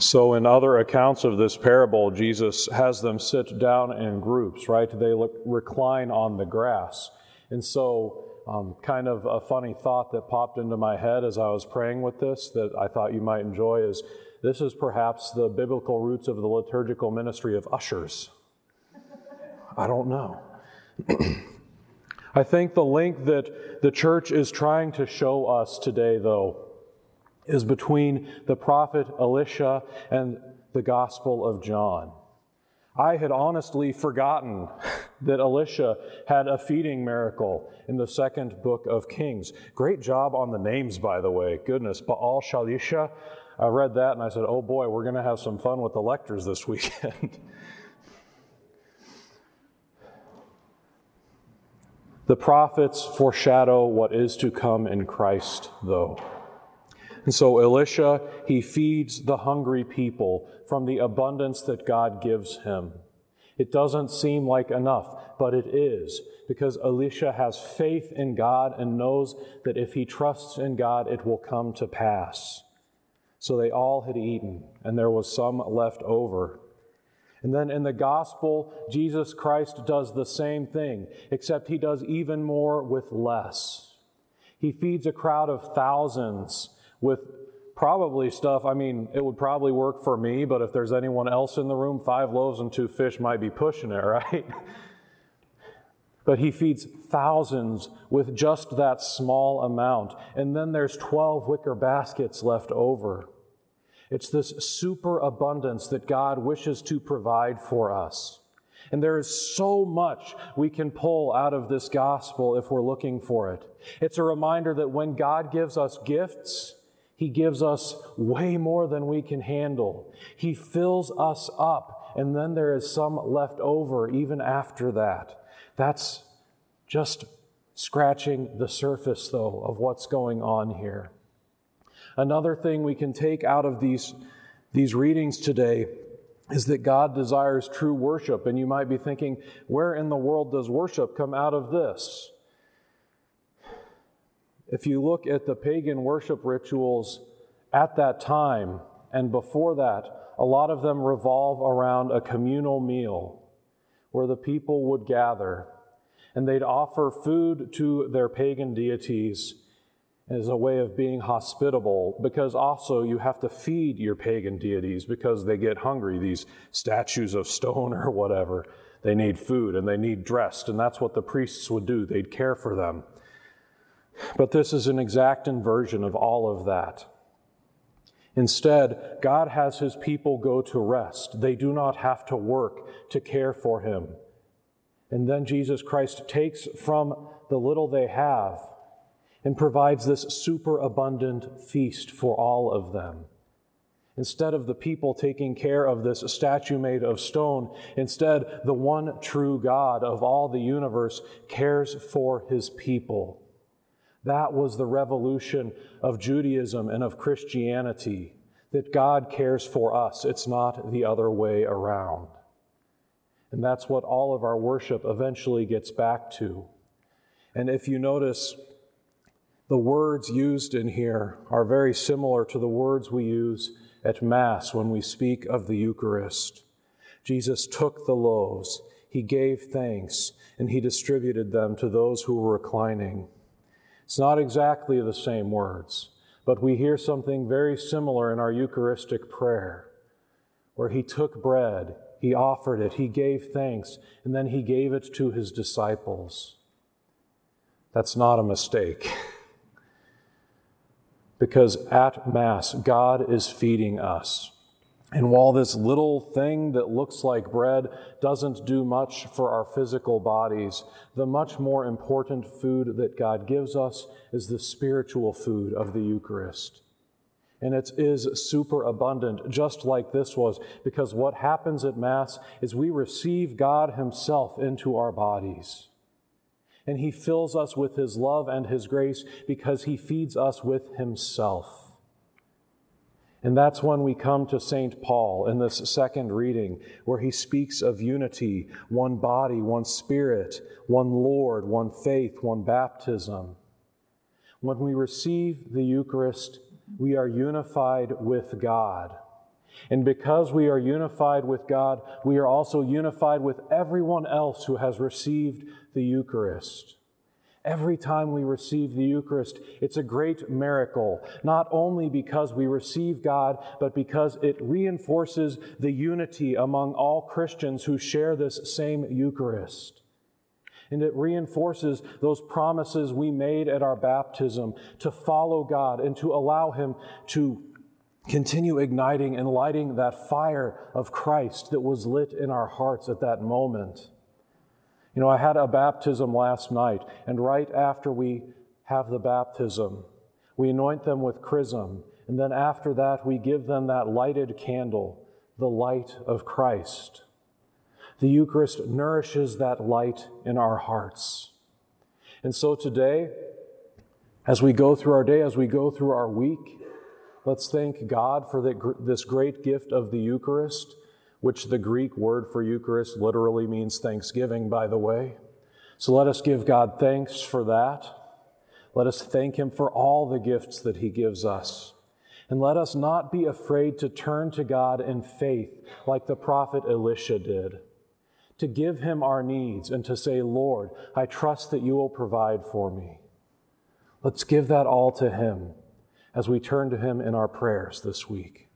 So, in other accounts of this parable, Jesus has them sit down in groups, right? They look, recline on the grass. And so, um, kind of a funny thought that popped into my head as I was praying with this that I thought you might enjoy is this is perhaps the biblical roots of the liturgical ministry of ushers. I don't know. I think the link that the church is trying to show us today, though, is between the prophet Elisha and the Gospel of John. I had honestly forgotten that Elisha had a feeding miracle in the second book of Kings. Great job on the names, by the way. Goodness, Baal Shalisha. I read that and I said, oh boy, we're going to have some fun with the lectors this weekend. the prophets foreshadow what is to come in Christ, though. And so Elisha, he feeds the hungry people from the abundance that God gives him. It doesn't seem like enough, but it is, because Elisha has faith in God and knows that if he trusts in God, it will come to pass. So they all had eaten, and there was some left over. And then in the gospel, Jesus Christ does the same thing, except he does even more with less. He feeds a crowd of thousands with probably stuff. I mean, it would probably work for me, but if there's anyone else in the room, five loaves and two fish might be pushing it, right? but he feeds thousands with just that small amount. And then there's 12 wicker baskets left over. It's this superabundance that God wishes to provide for us. And there is so much we can pull out of this gospel if we're looking for it. It's a reminder that when God gives us gifts, he gives us way more than we can handle. He fills us up, and then there is some left over even after that. That's just scratching the surface, though, of what's going on here. Another thing we can take out of these, these readings today is that God desires true worship. And you might be thinking, where in the world does worship come out of this? If you look at the pagan worship rituals at that time and before that, a lot of them revolve around a communal meal where the people would gather and they'd offer food to their pagan deities as a way of being hospitable because also you have to feed your pagan deities because they get hungry, these statues of stone or whatever. They need food and they need dressed, and that's what the priests would do. They'd care for them. But this is an exact inversion of all of that. Instead, God has his people go to rest. They do not have to work to care for him. And then Jesus Christ takes from the little they have and provides this superabundant feast for all of them. Instead of the people taking care of this statue made of stone, instead, the one true God of all the universe cares for his people. That was the revolution of Judaism and of Christianity, that God cares for us. It's not the other way around. And that's what all of our worship eventually gets back to. And if you notice, the words used in here are very similar to the words we use at Mass when we speak of the Eucharist. Jesus took the loaves, he gave thanks, and he distributed them to those who were reclining. It's not exactly the same words, but we hear something very similar in our Eucharistic prayer, where he took bread, he offered it, he gave thanks, and then he gave it to his disciples. That's not a mistake. because at Mass, God is feeding us. And while this little thing that looks like bread doesn't do much for our physical bodies, the much more important food that God gives us is the spiritual food of the Eucharist. And it is super abundant, just like this was, because what happens at Mass is we receive God Himself into our bodies. And He fills us with His love and His grace because He feeds us with Himself. And that's when we come to St. Paul in this second reading, where he speaks of unity one body, one spirit, one Lord, one faith, one baptism. When we receive the Eucharist, we are unified with God. And because we are unified with God, we are also unified with everyone else who has received the Eucharist. Every time we receive the Eucharist, it's a great miracle, not only because we receive God, but because it reinforces the unity among all Christians who share this same Eucharist. And it reinforces those promises we made at our baptism to follow God and to allow Him to continue igniting and lighting that fire of Christ that was lit in our hearts at that moment. You know, I had a baptism last night, and right after we have the baptism, we anoint them with chrism, and then after that, we give them that lighted candle, the light of Christ. The Eucharist nourishes that light in our hearts. And so today, as we go through our day, as we go through our week, Let's thank God for the, this great gift of the Eucharist, which the Greek word for Eucharist literally means thanksgiving, by the way. So let us give God thanks for that. Let us thank Him for all the gifts that He gives us. And let us not be afraid to turn to God in faith like the prophet Elisha did, to give Him our needs and to say, Lord, I trust that you will provide for me. Let's give that all to Him as we turn to Him in our prayers this week.